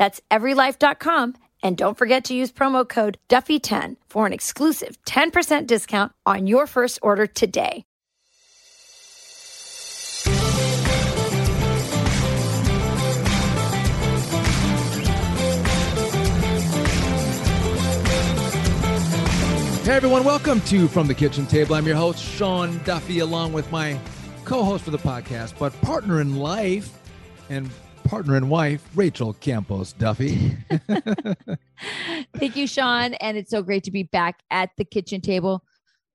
That's everylife.com. And don't forget to use promo code Duffy10 for an exclusive 10% discount on your first order today. Hey everyone, welcome to From the Kitchen Table. I'm your host, Sean Duffy, along with my co host for the podcast, but partner in life and partner and wife, Rachel Campos Duffy. Thank you, Sean. And it's so great to be back at the kitchen table.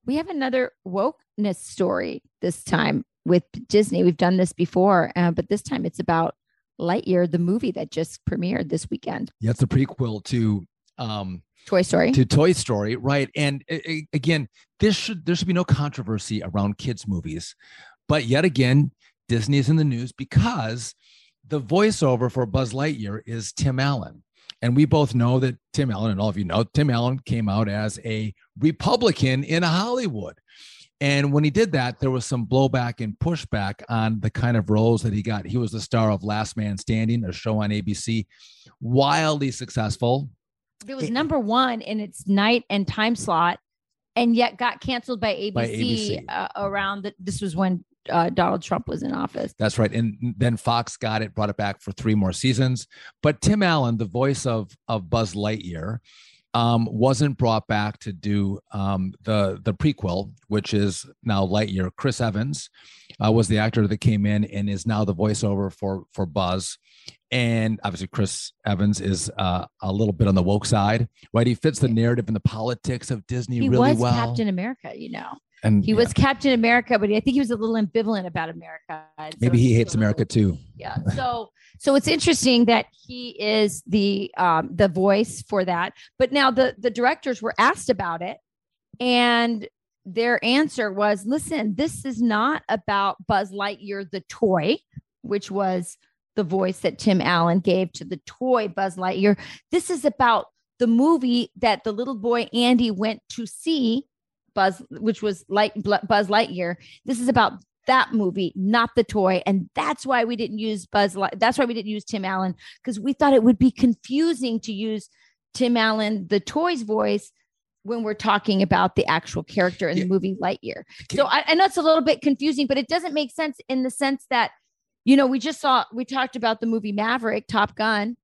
We have another wokeness story this time with Disney. We've done this before, uh, but this time it's about Lightyear, the movie that just premiered this weekend. Yeah, it's a prequel to um, Toy Story. to Toy Story, right? And again, this should there should be no controversy around kids movies, but yet again, Disney is in the news because the voiceover for Buzz Lightyear is Tim Allen. And we both know that Tim Allen, and all of you know, Tim Allen came out as a Republican in Hollywood. And when he did that, there was some blowback and pushback on the kind of roles that he got. He was the star of Last Man Standing, a show on ABC, wildly successful. It was number one in its night and time slot, and yet got canceled by ABC, By ABC. Uh, around the, this was when uh, Donald Trump was in office. That's right. And then Fox got it, brought it back for three more seasons. But Tim Allen, the voice of of Buzz Lightyear, um, wasn't brought back to do um, the the prequel, which is now Lightyear. Chris Evans uh, was the actor that came in and is now the voiceover for for Buzz. And obviously, Chris Evans is uh, a little bit on the woke side, right? He fits the narrative and the politics of Disney He really was well. Captain America, you know. And He yeah, was Captain America, but I think he was a little ambivalent about America. So maybe he hates America little- too. Yeah. So so it's interesting that he is the um the voice for that. But now the the directors were asked about it and their answer was listen, this is not about Buzz Lightyear the toy, which was the voice that Tim Allen gave to the toy Buzz Lightyear. This is about the movie that the little boy Andy went to see Buzz which was Light Buzz Lightyear. This is about that movie, not the toy. And that's why we didn't use Buzz. Light- That's why we didn't use Tim Allen because we thought it would be confusing to use Tim Allen, the toy's voice, when we're talking about the actual character in Yeah. the movie Lightyear. Okay. So I, I know it's a little bit confusing, but it doesn't make sense in the sense that, you know, we just saw, we talked about the movie Maverick, Top Gun,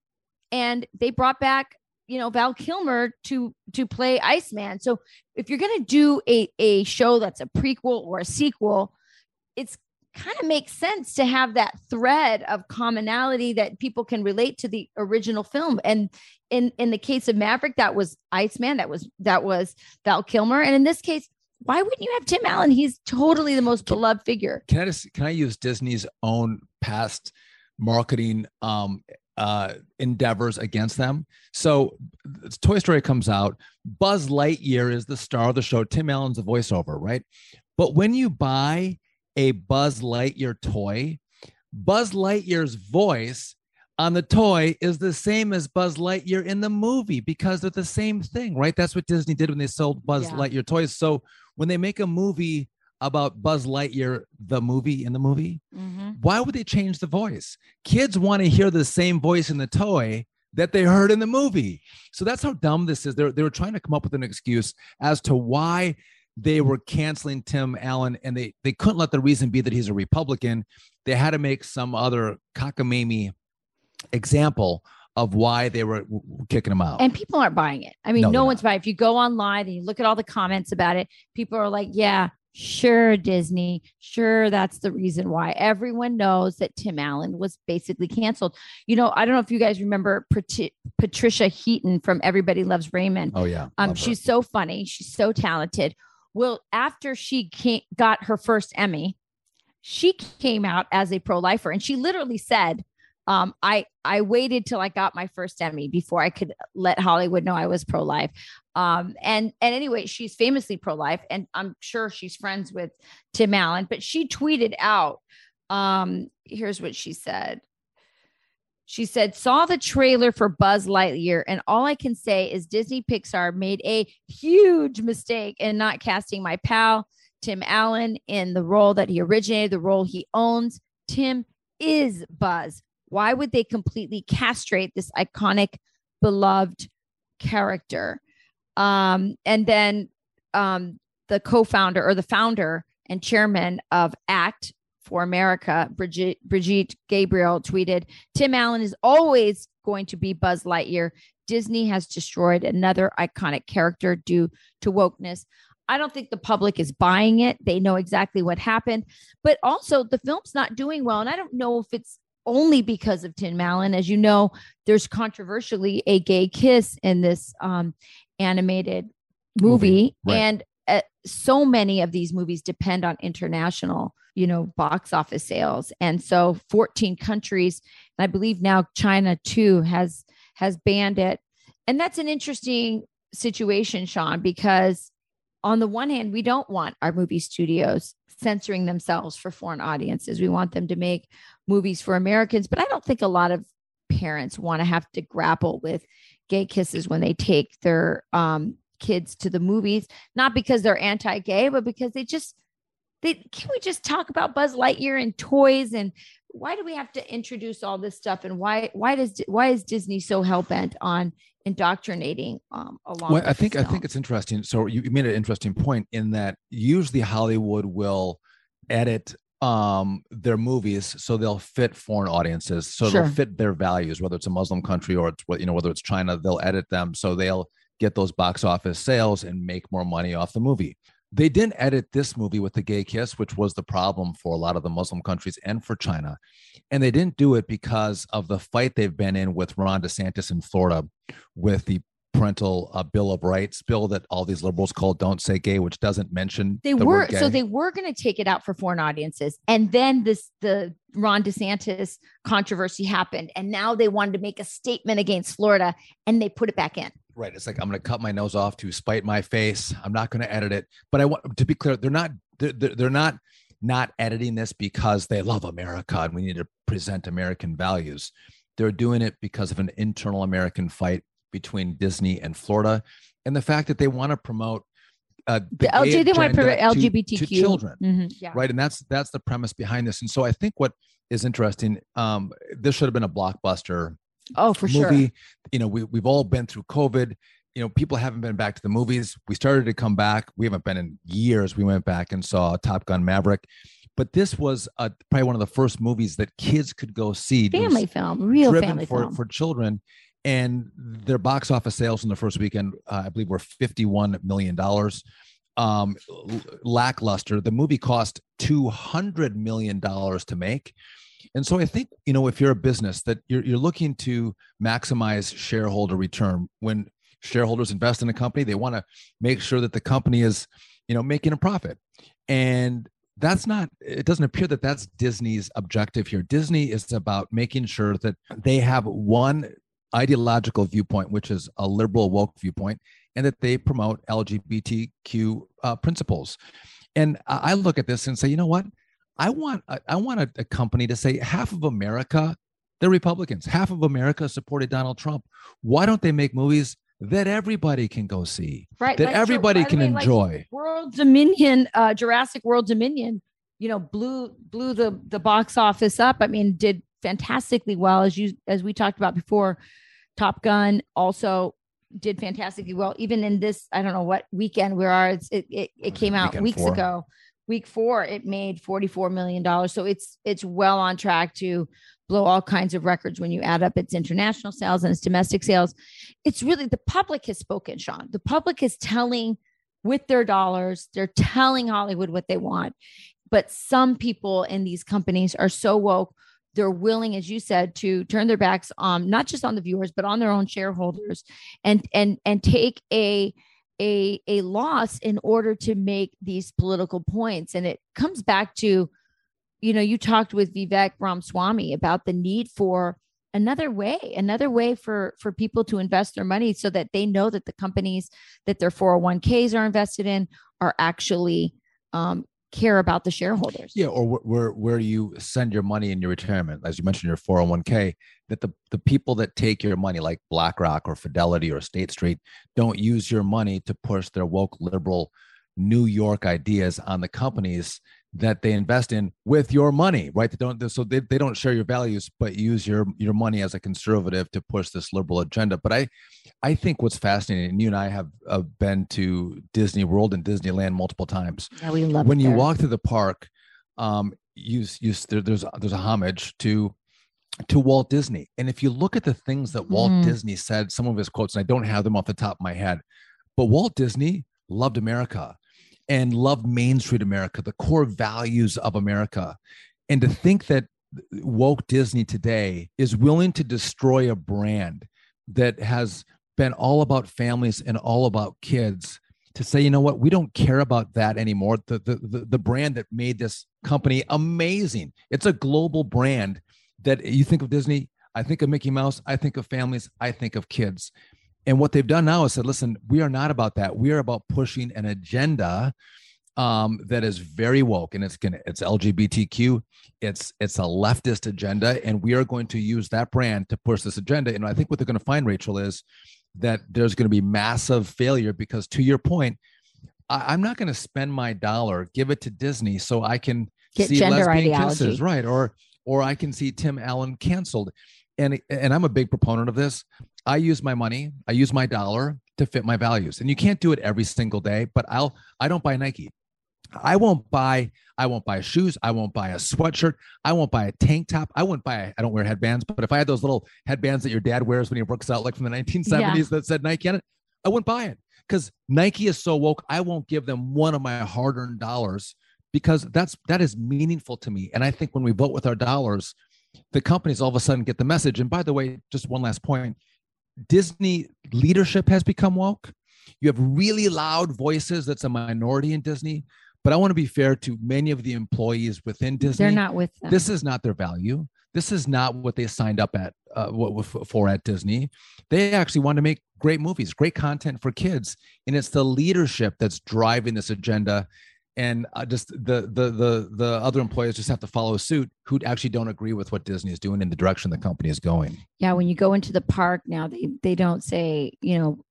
and they brought back, you know, Val Kilmer to to play Iceman. So if you're going to do a a show that's a prequel or a sequel, it's kind of makes sense to have that thread of commonality that people can relate to the original film. And in in the case of Maverick, that was Iceman, that was that was Val Kilmer, and in this case, why wouldn't you have Tim Allen? He's totally the most beloved figure. can I just can I use Disney's own past marketing um uh endeavors against them? So Toy Story comes out, Buzz Lightyear is the star of the show, Tim Allen's the voiceover, right? But when you buy a Buzz Lightyear toy, Buzz Lightyear's voice on the toy is the same as Buzz Lightyear in the movie because they're the same thing, right? That's what Disney did when they sold Buzz Yeah. Lightyear toys. So when they make a movie about Buzz Lightyear, the movie in the movie, mm-hmm. why would they change the voice? Kids want to hear the same voice in the toy that they heard in the movie. So that's how dumb this is. They're, they were trying to come up with an excuse as to why they were canceling Tim Allen and they, they couldn't let the reason be that he's a Republican. They had to make some other cockamamie example of why they were kicking him out. And people aren't buying it. I mean, No, no, one's buying. it. If you go online and you look at all the comments about it, people are like, "Yeah, sure, Disney, sure, that's the reason why." Everyone knows that Tim Allen was basically canceled. You know, I don't know if you guys remember Pat- Patricia Heaton from Everybody Loves Raymond. oh yeah, Um, love her. she's so funny. She's so talented. Well, after she came, got her first Emmy, she came out as a pro-lifer, and she literally said, um, "I I waited till I got my first Emmy before I could let Hollywood know I was pro-life." Um, and and anyway, she's famously pro-life, and I'm sure she's friends with Tim Allen. But she tweeted out, um, here's what she said. She said, saw the trailer for Buzz Lightyear, and all I can say is Disney Pixar made a huge mistake in not casting my pal, Tim Allen, in the role that he originated, the role he owns. Tim is Buzz. Why would they completely castrate this iconic, beloved character? Um, and then um, the co founder or the founder and chairman of ACT for America, Brigitte, Brigitte Gabriel, tweeted Tim Allen is always going to be Buzz Lightyear. Disney has destroyed another iconic character due to wokeness. I don't think the public is buying it. They know exactly what happened, but also the film's not doing well. And I don't know if it's only because of Tim Allen. As you know, there's controversially a gay kiss in this um, animated movie, Movie, right. and uh, so many of these movies depend on international you know box office sales and so 14 countries and i believe now china too has has banned it and that's an interesting situation sean because on the one hand we don't want our movie studios censoring themselves for foreign audiences. We want them to make movies for americans but i don't think a lot of parents want to have to grapple with gay kisses when they take their um, kids to the movies not because they're anti-gay but because they just they can we just talk about buzz lightyear and toys and why do we have to introduce all this stuff and why why does why is disney so hell-bent on indoctrinating um along Well, I think this I think it's interesting. So you, you made an interesting point in that usually Hollywood will edit um their movies so they'll fit foreign audiences so Sure. they'll fit their values whether it's a muslim country or it's you know whether it's china they'll edit them so they'll get those box office sales and make more money off the movie they didn't edit this movie with the gay kiss which was the problem for a lot of the muslim countries and for china. And they didn't do it because of the fight they've been in with ron desantis in florida with the parental uh, bill of rights bill that all these liberals call don't say gay which doesn't mention they the were so they were going to take it out for foreign audiences. And then this the ron desantis controversy happened. And now they wanted to make a statement against florida and they put it back in Right. It's like I'm going to cut my nose off to spite my face. I'm not going to edit it. But I want to be clear. They're not. They're, they're not not editing this because they love America and we need to present American values. They're doing it because of an internal American fight between Disney and Florida, and the fact that they want to promote uh, the gay LG, they want to promote lgbtq to children Mhm, yeah right and that's that's the premise behind this and so i think what is interesting um this should have been a blockbuster oh for sure. you know we, we've all been through covid. You know people haven't been back to the movies. We started to come back. We haven't been in years. We went back and saw top gun maverick. But this was uh, probably one of the first movies that kids could go see. Family film real family for, film. for children. And their box office sales in the first weekend uh, i believe were 51 million dollars. Um lackluster. The movie cost 200 million dollars to make and so i think you know if you're a business that you're, you're looking to maximize shareholder return when shareholders invest in a company they want to make sure that the company is you know making a profit. And that's not it doesn't appear that that's disney's objective here. Disney is about making sure that they have one ideological viewpoint which is a liberal woke viewpoint and that they promote lgbtq uh, principles. And i I look at this and say you know what i want i I want a, a company to say half of america they're republicans half of america supported donald trump. Why don't they make movies that everybody can go see right that like everybody can way, like enjoy? World dominion uh jurassic world dominion you know blew blew the the box office up. I mean did fantastically well as you as we talked about before. Top gun also did fantastically well even in this i don't know what weekend we are it's it it, it came out Weekend weeks four. ago week four it made 44 million dollars so it's it's well on track to blow all kinds of records when you add up its international sales and its domestic sales. It's really the public has spoken, Sean. The public is telling with their dollars, they're telling Hollywood what they want. But some people in these companies are so woke, they're willing, as you said, to turn their backs on not just on the viewers, but on their own shareholders and and and take a a, a loss in order to make these political points. And it comes back to you know, you talked with Vivek Ramaswamy about the need for another way, another way for for people to invest their money so that they know that the companies that their 401ks are invested in are actually um, care about the shareholders. Yeah, or where where you send your money in your retirement, as you mentioned, your 401k, that the, the people that take your money, like BlackRock or Fidelity or State Street, don't use your money to push their woke liberal New York ideas on the companies that they invest in with your money, right? They don't so they, they don't share your values, but use your your money as a conservative to push this liberal agenda. But I I think what's fascinating, and you and I have uh, been to Disney World and Disneyland multiple times. Yeah, we love when you walk through the park. Um, you you there, there's there's a homage to to Walt Disney, and if you look at the things that Walt mm. Disney said, some of his quotes, and I don't have them off the top of my head, but Walt Disney loved America and love Main Street America, the core values of America. And to think that woke Disney today is willing to destroy a brand that has been all about families and all about kids to say, you know what, we don't care about that anymore. The, the, the, the brand that made this company amazing. It's a global brand that you think of Disney, I think of Mickey Mouse, I think of families, I think of kids. And what they've done now is said, listen, we are not about that. We are about pushing an agenda um, that is very woke, and it's gonna it's LGBTQ. It's it's a leftist agenda, and we are going to use that brand to push this agenda. And I think what they're going to find, Rachel, is that there's going to be massive failure because, to your point, I, am not going to spend my dollar, give it to Disney, so I can Get see lesbian ideology. kisses, right? Or or I can see Tim Allen canceled. And and I'm a big proponent of this. I use my money, I use my dollar to fit my values. And you can't do it every single day, but I'll I don't buy Nike. I won't buy I won't buy shoes, I won't buy a sweatshirt, I won't buy a tank top. I won't buy I don't wear headbands, but if I had those little headbands that your dad wears when he works out like from the 1970s yeah. that said Nike on it, I wouldn't buy it cuz Nike is so woke. I won't give them one of my hard-earned dollars because that's that is meaningful to me. And I think when we vote with our dollars, the companies all of a sudden get the message. And by the way, just one last point Disney leadership has become woke. You have really loud voices that's a minority in Disney. But I want to be fair to many of the employees within Disney. They're not with them. This is not their value. This is not what they signed up at uh, what, for at Disney. They actually want to make great movies, great content for kids, and it's the leadership that's driving this agenda and uh, just the the the the other employees just have to follow suit who actually don't agree with what Disney is doing in the direction the company is going. Yeah, when you go into the park now, they they don't say you know,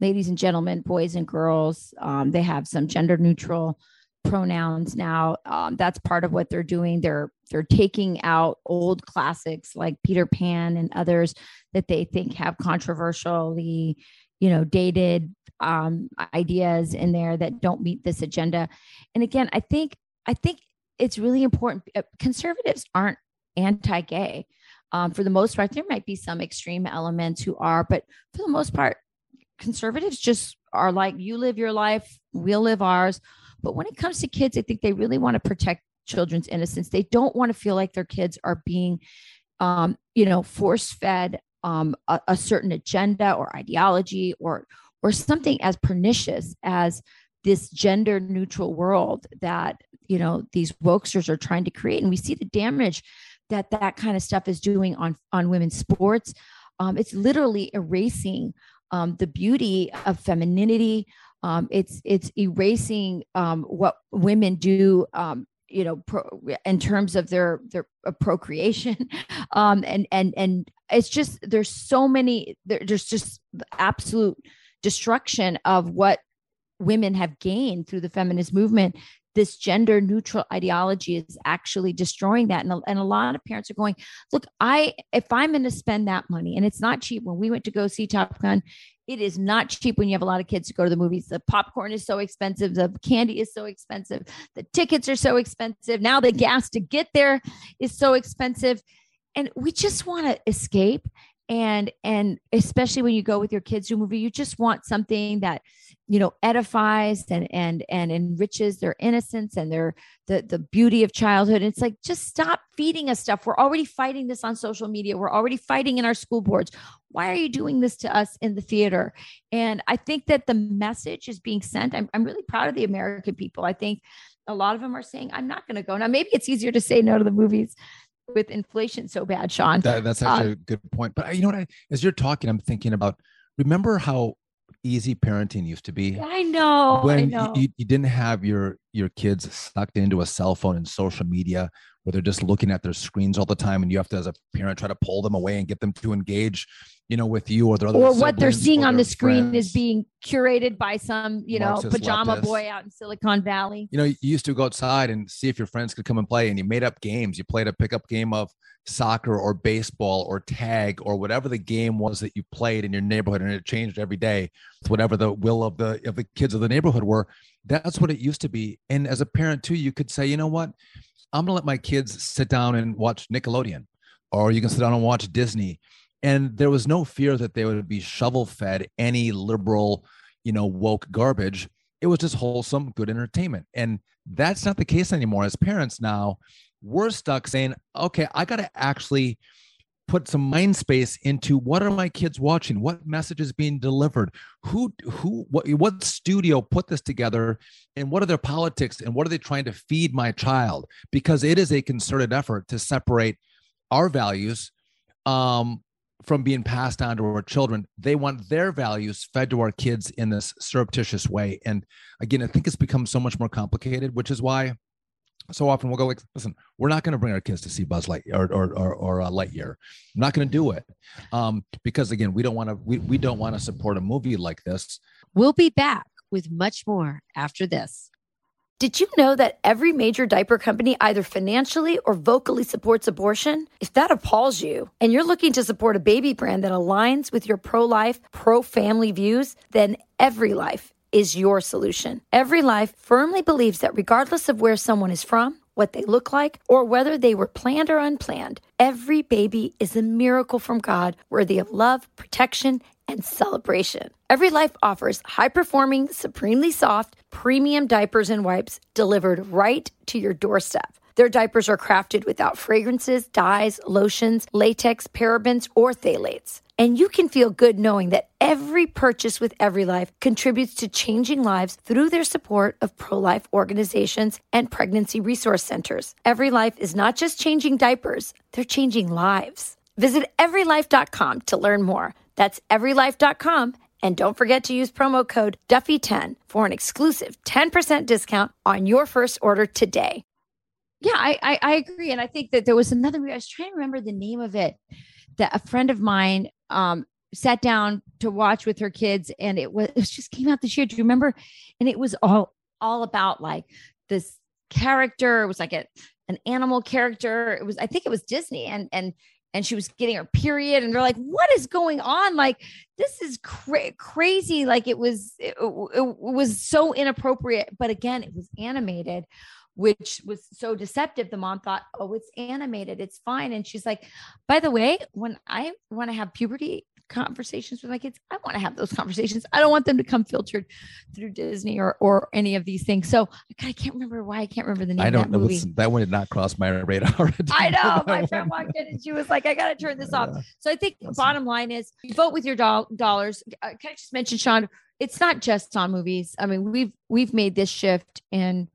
ladies and gentlemen, boys and girls. Um, they have some gender neutral pronouns now. Um, that's part of what they're doing. They're they're taking out old classics like Peter Pan and others that they think have controversially, you know, dated um, ideas in there that don't meet this agenda. And again, I think I think it's really important. Uh, conservatives aren't anti-gay. Um, for the most part, there might be some extreme elements who are, but for the most part, conservatives just are like, you live your life, we'll live ours. But when it comes to kids, I think they really want to protect children's innocence. They don't want to feel like their kids are being, um, you know, force fed um, a, a certain agenda or ideology or or something as pernicious as this gender neutral world that you know these wokesters are trying to create. And we see the damage that that kind of stuff is doing on on women's sports. Um, it's literally erasing um, the beauty of femininity. Um, it's it's erasing um, what women do um, you know pro, in terms of their their procreation um, and and and it's just there's so many there, there's just absolute destruction of what women have gained through the feminist movement this gender neutral ideology is actually destroying that. And a, and a lot of parents are going look i if i'm going to spend that money and it's not cheap. When we went to go see top gun it is not cheap when you have a lot of kids to go to the movies. The popcorn is so expensive. The candy is so expensive. The tickets are so expensive. Now the gas to get there is so expensive. And we just want to escape and and especially when you go with your kids to a movie you just want something that you know edifies and and and enriches their innocence and their the the beauty of childhood. It's like just stop feeding us stuff. We're already fighting this on social media. We're already fighting in our school boards. Why are you doing this to us in the theater? And i think that the message is being sent. I'm, I'm really proud of the american people. I think a lot of them are saying i'm not going to go. Now maybe it's easier to say no to the movies with inflation so bad, Sean. That, that's actually um, a good point. But you know what? I, as you're talking, I'm thinking about. Remember how easy parenting used to be? I know. When I know. You, you didn't have your your kids sucked into a cell phone and social media where they're just looking at their screens all the time, and you have to, as a parent, try to pull them away and get them to engage you know, with you or their other or what they're seeing on the screen friends. is being curated by some, you know, Marxist pajama leftists. boy out in Silicon Valley. You know, you used to go outside and see if your friends could come and play, and you made up games. You played a pickup game of soccer or baseball or tag or whatever the game was that you played in your neighborhood, and it changed every day. Whatever the will of the of the kids of the neighborhood were, that's what it used to be. And as a parent too, you could say, you know what, I'm gonna let my kids sit down and watch Nickelodeon, or you can sit down and watch Disney. And there was no fear that they would be shovel fed any liberal you know woke garbage. It was just wholesome good entertainment. And that's not the case anymore. As parents now we're stuck saying okay i got to actually put some mind space into what are my kids watching? What message is being delivered? Who who what what studio put this together? And what are their politics? And what are they trying to feed my child? Because it is a concerted effort to separate our values um from being passed on to our children. They want their values fed to our kids in this surreptitious way. And again, I think it's become so much more complicated, which is why so often we'll go like, listen, we're not going to bring our kids to see Buzz Light or or or, or uh, Lightyear. I'm not going to do it um, because again, we don't want to we, we don't want to support a movie like this. We'll be back with much more after this. Did you know that every major diaper company either financially or vocally supports abortion? If that appalls you and you're looking to support a baby brand that aligns with your pro life, pro family views, then Every Life is your solution. Every Life firmly believes that regardless of where someone is from, what they look like, or whether they were planned or unplanned, every baby is a miracle from God worthy of love, protection, and celebration. Every Life offers high performing, supremely soft, premium diapers and wipes delivered right to your doorstep. Their diapers are crafted without fragrances, dyes, lotions, latex, parabens, or phthalates. And you can feel good knowing that every purchase with Every Life contributes to changing lives through their support of pro life organizations and pregnancy resource centers. Every Life is not just changing diapers, they're changing lives. Visit everylife.com to learn more. That's everylife.com. And don't forget to use promo code Duffy10 for an exclusive 10% discount on your first order today. Yeah, I, I, I agree. And I think that there was another I was trying to remember the name of it, that a friend of mine um, sat down to watch with her kids and it was, it just came out this year. Do you remember? And it was all, all about like this character. It was like a, an animal character. It was, I think it was Disney and, and and she was getting her period and they're like what is going on like this is cra- crazy like it was it, it, was so inappropriate but again it was animated which was so deceptive the mom thought oh it's animated it's fine and she's like by the way when i want to have puberty conversations with my kids. I want to have those conversations. I don't want them to come filtered through Disney or or any of these things. So I can't remember why I can't remember the name. I don't know. Movie. That one did not cross my radar. I know. My friend walked in and she was like, "I got to turn this off." So I think bottom line is vote with your do- dollars. Uh, can I just mention, Sean? It's not just on movies. I mean, we've we've made this shift in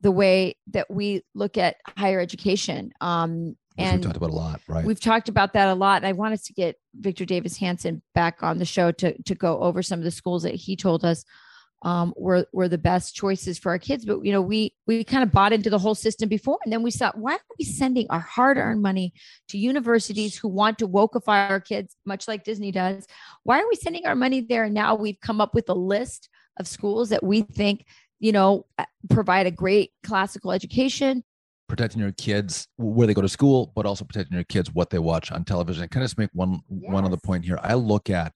the way that we look at higher education. Um, and we've talked about a lot, right? We've talked about that a lot. And I wanted to get Victor Davis Hanson back on the show to to go over some of the schools that he told us um, were were the best choices for our kids. But you know, we we kind of bought into the whole system before, and then we thought, why are we sending our hard earned money to universities who want to wokeify our kids, much like Disney does? Why are we sending our money there? And now we've come up with a list of schools that we think you know provide a great classical education protecting your kids where they go to school, but also protecting your kids what they watch on television. And kind of just make one yes. one other point here. I look at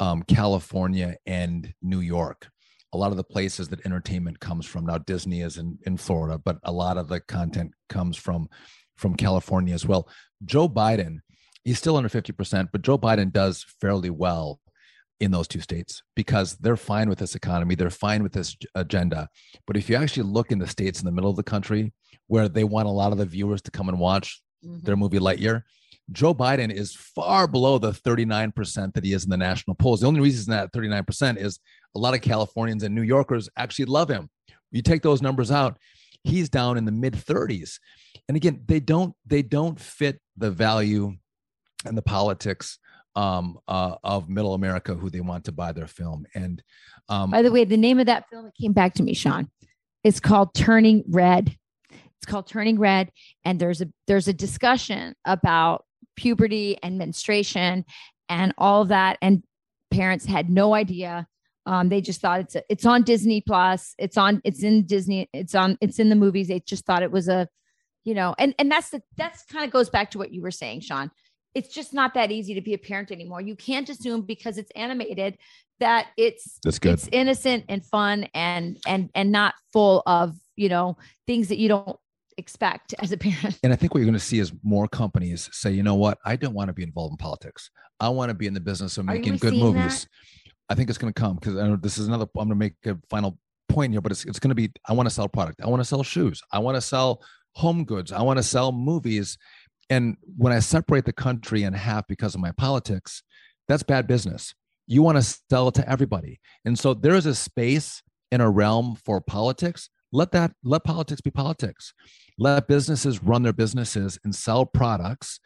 um, California and New York. A lot of the places that entertainment comes from. Now Disney is in, in Florida, but a lot of the content comes from from California as well. Joe Biden, he's still under 50%, but Joe Biden does fairly well in those two states because they're fine with this economy, they're fine with this agenda. But if you actually look in the states in the middle of the country where they want a lot of the viewers to come and watch mm-hmm. their movie Lightyear, Joe Biden is far below the 39% that he is in the national polls. The only reason that 39% is a lot of Californians and New Yorkers actually love him. You take those numbers out, he's down in the mid 30s. And again, they don't they don't fit the value and the politics um, uh, of middle America who they want to buy their film. And um, by the way, the name of that film that came back to me, Sean, it's called Turning Red. It's called Turning Red, and there's a there's a discussion about puberty and menstruation and all of that, and parents had no idea. Um, they just thought it's a, it's on Disney Plus. It's on it's in Disney. It's on it's in the movies. They just thought it was a, you know, and and that's the that's kind of goes back to what you were saying, Sean it's just not that easy to be a parent anymore. You can't assume because it's animated that it's That's good. it's innocent and fun and and and not full of, you know, things that you don't expect as a parent. And I think what you're going to see is more companies say, you know what, I don't want to be involved in politics. I want to be in the business of making good movies. That? I think it's going to come because I uh, know this is another. I'm going to make a final point here, but it's it's going to be. I want to sell product. I want to sell shoes. I want to sell home goods. I want to sell movies and when I separate the country in half because of my politics, that's bad business. You want to sell it to everybody. And so there is a space in a realm for politics. Let that let politics be politics. Let businesses run their businesses and sell products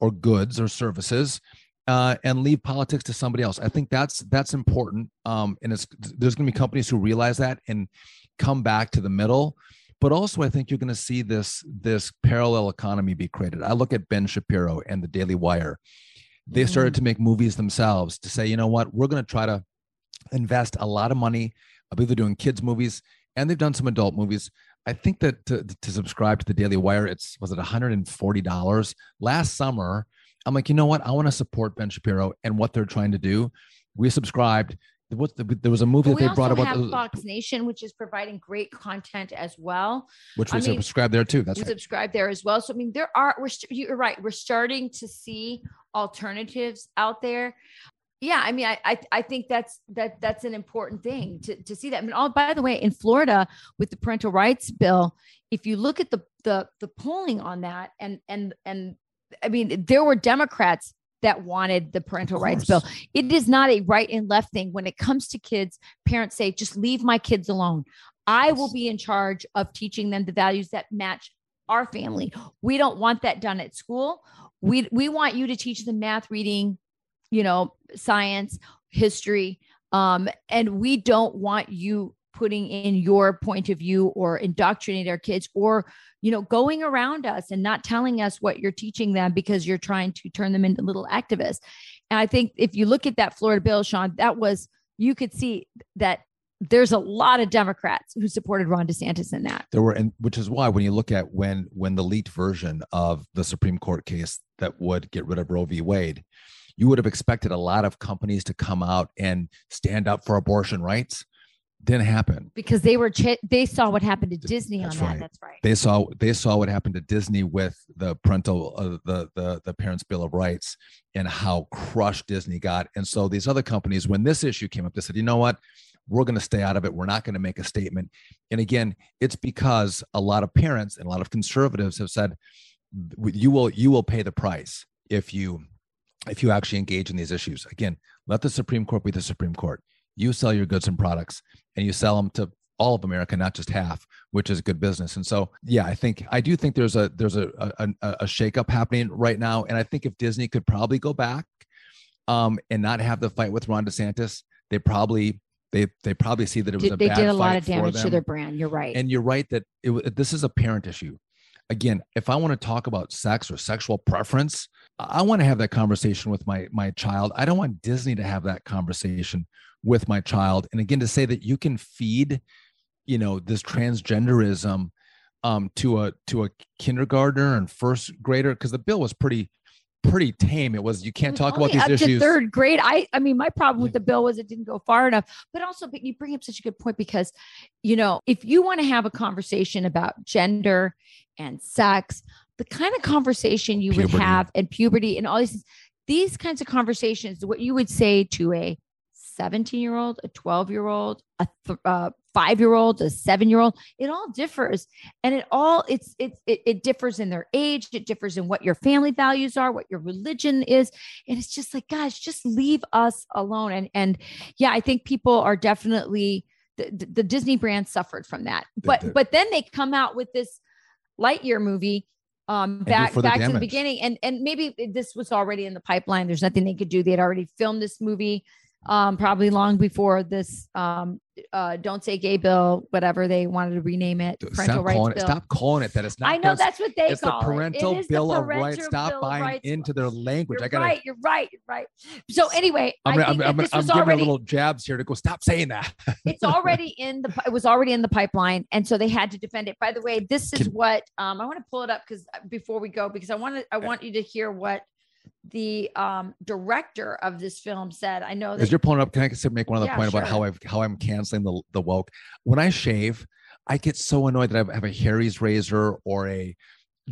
or goods or services uh, and leave politics to somebody else. I think that's that's important. Um, and it's there's going to be companies who realize that and come back to the middle but also I think you're going to see this this parallel economy be created. I look at Ben Shapiro and the Daily Wire. They started mm. to make movies themselves to say, you know what, we're going to try to invest a lot of money. I believe they're doing kids movies and they've done some adult movies. I think that to, to subscribe to the Daily Wire, it's was it $140 last summer. I'm like, you know what? I want to support Ben Shapiro and what they're trying to do. We subscribed what the, there was a movie that they brought about have Fox Nation, which is providing great content as well. Which we I uh, subscribe there too. That's we right. subscribe there as well. So I mean, there are we're you're right. We're starting to see alternatives out there. Yeah, I mean, I, I I think that's that that's an important thing to to see that. I mean, all by the way, in Florida with the parental rights bill, if you look at the the the polling on that, and and and I mean, there were Democrats that wanted the parental rights bill. It is not a right and left thing. When it comes to kids, parents say, just leave my kids alone. I will be in charge of teaching them the values that match our family. We don't want that done at school. We we want you to teach them math, reading, you know, science, history. Um, and we don't want you putting in your point of view or indoctrinate our kids or you know going around us and not telling us what you're teaching them because you're trying to turn them into little activists and i think if you look at that florida bill sean that was you could see that there's a lot of Democrats who supported Ron DeSantis in that. There were, and which is why when you look at when when the leaked version of the Supreme Court case that would get rid of Roe v. Wade, you would have expected a lot of companies to come out and stand up for abortion rights didn't happen because they were ch- they saw what happened to Disney That's on right. that. That's right. They saw they saw what happened to Disney with the parental uh, the the the parents bill of rights and how crushed Disney got. And so these other companies when this issue came up they said, "You know what? We're going to stay out of it. We're not going to make a statement." And again, it's because a lot of parents and a lot of conservatives have said you will you will pay the price if you if you actually engage in these issues. Again, let the Supreme Court be the Supreme Court you sell your goods and products and you sell them to all of America, not just half, which is good business. And so, yeah, I think I do think there's a there's a a, a shakeup happening right now, and I think if Disney could probably go back um, and not have the fight with Ron DeSantis, they probably they they probably see that it was did, a they bad did a lot of damage to their brand. You're right, and you're right that it this is a parent issue. Again, if I want to talk about sex or sexual preference, I want to have that conversation with my my child. I don't want Disney to have that conversation with my child. And again, to say that you can feed, you know, this transgenderism um, to a to a kindergartner and first grader, because the bill was pretty pretty tame. It was you can't talk about these up issues. To third grade. I I mean, my problem with the bill was it didn't go far enough. But also, but you bring up such a good point because, you know, if you want to have a conversation about gender and sex, the kind of conversation you Puberty. would have and puberty and all these these kinds of conversations, what you would say to a 17 year old, a 12 year old, a th- uh, five year old, a seven year old, it all differs. And it all, it's, it's, it, it differs in their age. It differs in what your family values are, what your religion is. And it's just like, guys, just leave us alone. And, and yeah, I think people are definitely, the, the- Disney brand suffered from that. But, but then they come out with this Lightyear movie um back back to the beginning and and maybe this was already in the pipeline there's nothing they could do they had already filmed this movie um probably long before this um uh don't say gay bill whatever they wanted to rename it parental Stop rights calling it. bill Stop calling it that. It's not. i know that's what they It's the call it. parental It the bill of rights. Stop bill buying rights. into their language. you're I gotta. right you're right you're right so anyway I'm, i think I'm, I'm, this I'm was giving already little jabs here to go. Stop saying that. it's already in the it was already in the pipeline and so they had to defend it by the way this is Can- what um i want to pull it up because before we go because i want to i want you to hear what the um director of this film said i know As you're pulling up, can I make one other Yeah, point about how. I've how I'm canceling the the woke? When I shave, I get so annoyed that I have a Harry's razor or a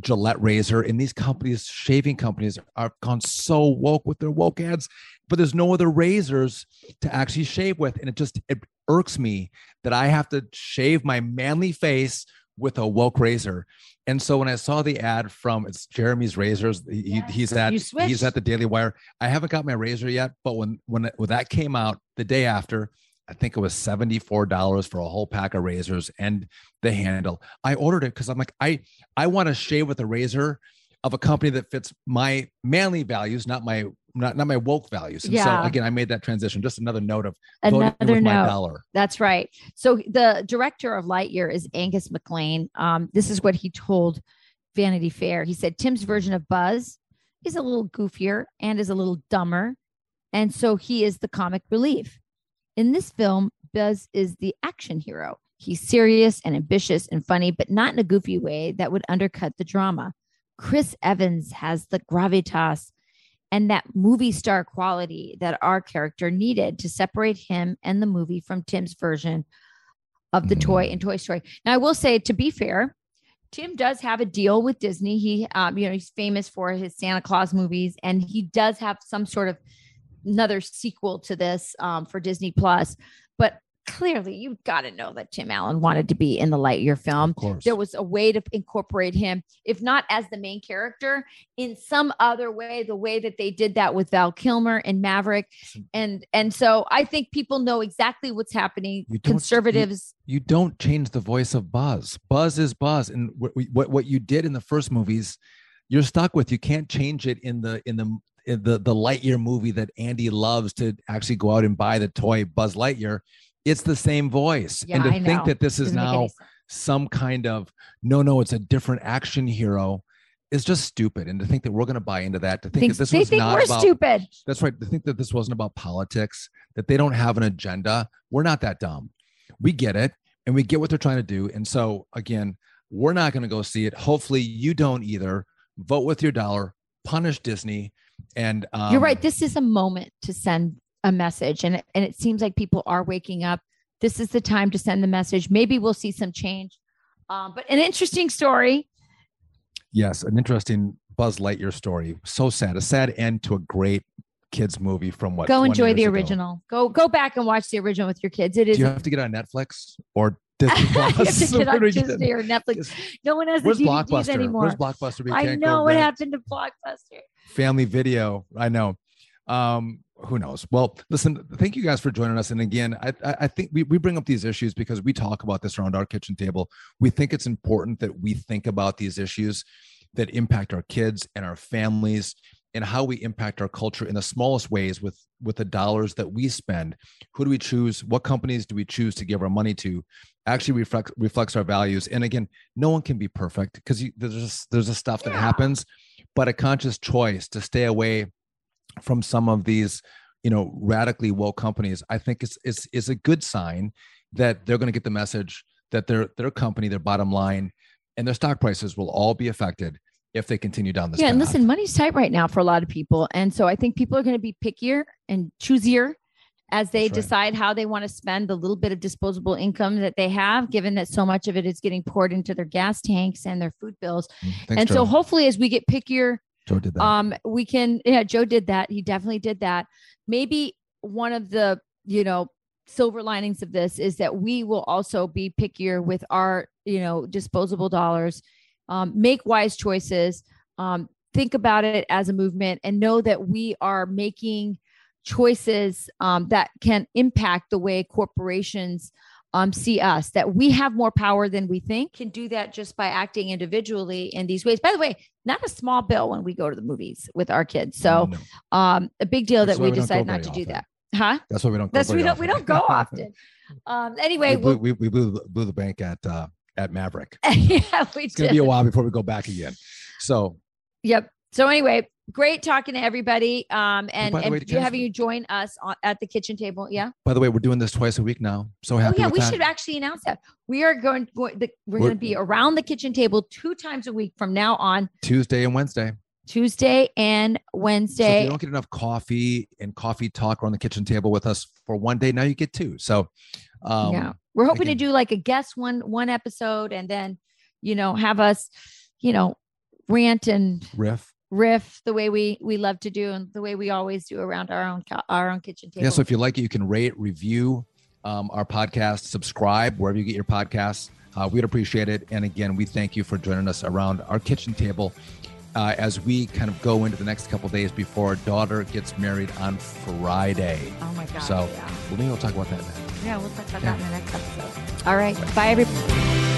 Gillette razor, and these companies, shaving companies, are gone so woke with their woke ads, but there's no other razors to actually shave with, and it just it irks me that I have to shave my manly face with a woke razor. And so when I saw the ad from it's Jeremy's razors, he, Yes, he's at he's at the Daily Wire. I haven't got my razor yet, but when when when that came out the day after, I think it was seventy four dollars for a whole pack of razors and the handle. I ordered it because I'm like I I want to shave with a razor of a company that fits my manly values, not my not not my woke values. And Yeah. so again, I made that transition. Just another note of voting another note dollar. that's right so the director of lightyear is angus maclane um this is what he told vanity fair he said tim's version of buzz is a little goofier and is a little dumber and so he is the comic relief in this film buzz is the action hero he's serious and ambitious and funny but not in a goofy way that would undercut the drama chris evans has the gravitas and that movie star quality that our character needed to separate him and the movie from Tim's version of the toy in Toy Story. Now, I will say, to be fair, Tim does have a deal with Disney. He, um, you know, he's famous for his Santa Claus movies, and he does have some sort of another sequel to this um, for Disney Plus. But clearly, you've got to know that Tim Allen wanted to be in the Lightyear film Of course. there was a way to incorporate him, if not as the main character, in some other way, the way that they did that with Val Kilmer and Maverick. And and so I think people know exactly what's happening. You don't- you- Conservatives, you don't change the voice of Buzz. Buzz is Buzz, and what what what you did in the first movies, you're stuck with. You can't change it in the in the in the the Lightyear movie that Andy loves to actually go out and buy the toy Buzz Lightyear. It's the same voice, Yeah, and to I think know. that this is doesn't now some kind of no, no, it's a different action hero. Is just stupid, and to think that we're going to buy into that, to think Thinks- that this they was think not we're about stupid. that's right. To think that this wasn't about politics, that they don't have an agenda. We're not that dumb. We get it and we get what they're trying to do. And so, again, we're not going to go see it. Hopefully, you don't either. Vote with your dollar, punish Disney. And um, You're right. This is a moment to send a message, and and it seems like people are waking up. This is the time to send the message. Maybe we'll see some change. Um, but an interesting story. Yes, an interesting Buzz Lightyear story. So sad. A sad end to a great kids movie from what? Go enjoy the ago. original. Go go back and watch the original with your kids. It Do you have to get on Netflix or Disney you have to get on do you get Disney or Netflix. No one has the Where's DVDs Blockbuster? anymore. Where's Blockbuster? I know what happened to Blockbuster. family video. I know. Um, who knows? Well, listen, thank you guys for joining us. And again, I, I think we, we bring up these issues because we talk about this around our kitchen table. We think it's important that we think about these issues that impact our kids and our families and how we impact our culture in the smallest ways with with the dollars that we spend. Who do we choose? What companies do we choose to give our money to? Actually reflects reflects our values. And again, no one can be perfect because there's just, there's a stuff that Yeah. happens, but a conscious choice to stay away from some of these you know radically woke companies i think is is is a good sign that they're going to get the message that their their company their bottom line and their stock prices will all be affected if they continue down this yeah, and listen, money's tight right now for a lot of people, and so I think people are going to be pickier and choosier as they right. decide how they want to spend the little bit of disposable income that they have, given that so much of it is getting poured into their gas tanks and their food bills. Mm, Thanks, and Joe. so hopefully as we get pickier, Joe did that. um, we can, yeah, Joe did that. He definitely did that. Maybe one of the, you know, silver linings of this is that we will also be pickier with our, you know, disposable dollars, um, make wise choices, um, think about it as a movement and know that we are making choices um, that can impact the way corporations um, see us, that we have more power than we think, can do that just by acting individually in these ways. By the way, not a small bill when we go to the movies with our kids. So, No. um, a big deal That's that we we go not to do that. Huh? That's why we don't. Go That's we don't we don't go often. Um, anyway, we, blew, we'll, we, we blew, the- blew the bank at uh, at Maverick. yeah, we It's gonna be a while before we go back again. So Yep. So anyway, great talking to everybody. Um, and, by and way, you- having you join us on, at the kitchen table. Yeah. by the way, we're doing this twice a week now. So Oh happy yeah, with we that. should actually announce that we are going. going we're, We're- going to be around the kitchen table two times a week from now on, Tuesday and Wednesday. Tuesday and So if Wednesday. you don't get enough coffee and coffee talk around the kitchen table with us for one day, now you get two. So um, yeah, we're hoping again- to do like a guest one one episode, and then you know have us, you know, rant and riff. Riff the way we we love to do and the way we always do around our own our own kitchen table. Yeah. So if you like it, you can rate, review um, our podcast, subscribe wherever you get your podcasts. Uh, we'd appreciate it. And again, we thank you for joining us around our kitchen table uh, as we kind of go into the next couple days before our daughter gets married on Friday. oh my god. So yeah. well, maybe we'll talk about that then. Yeah, we'll talk about Yeah. that in the next episode. All right. Bye, everybody.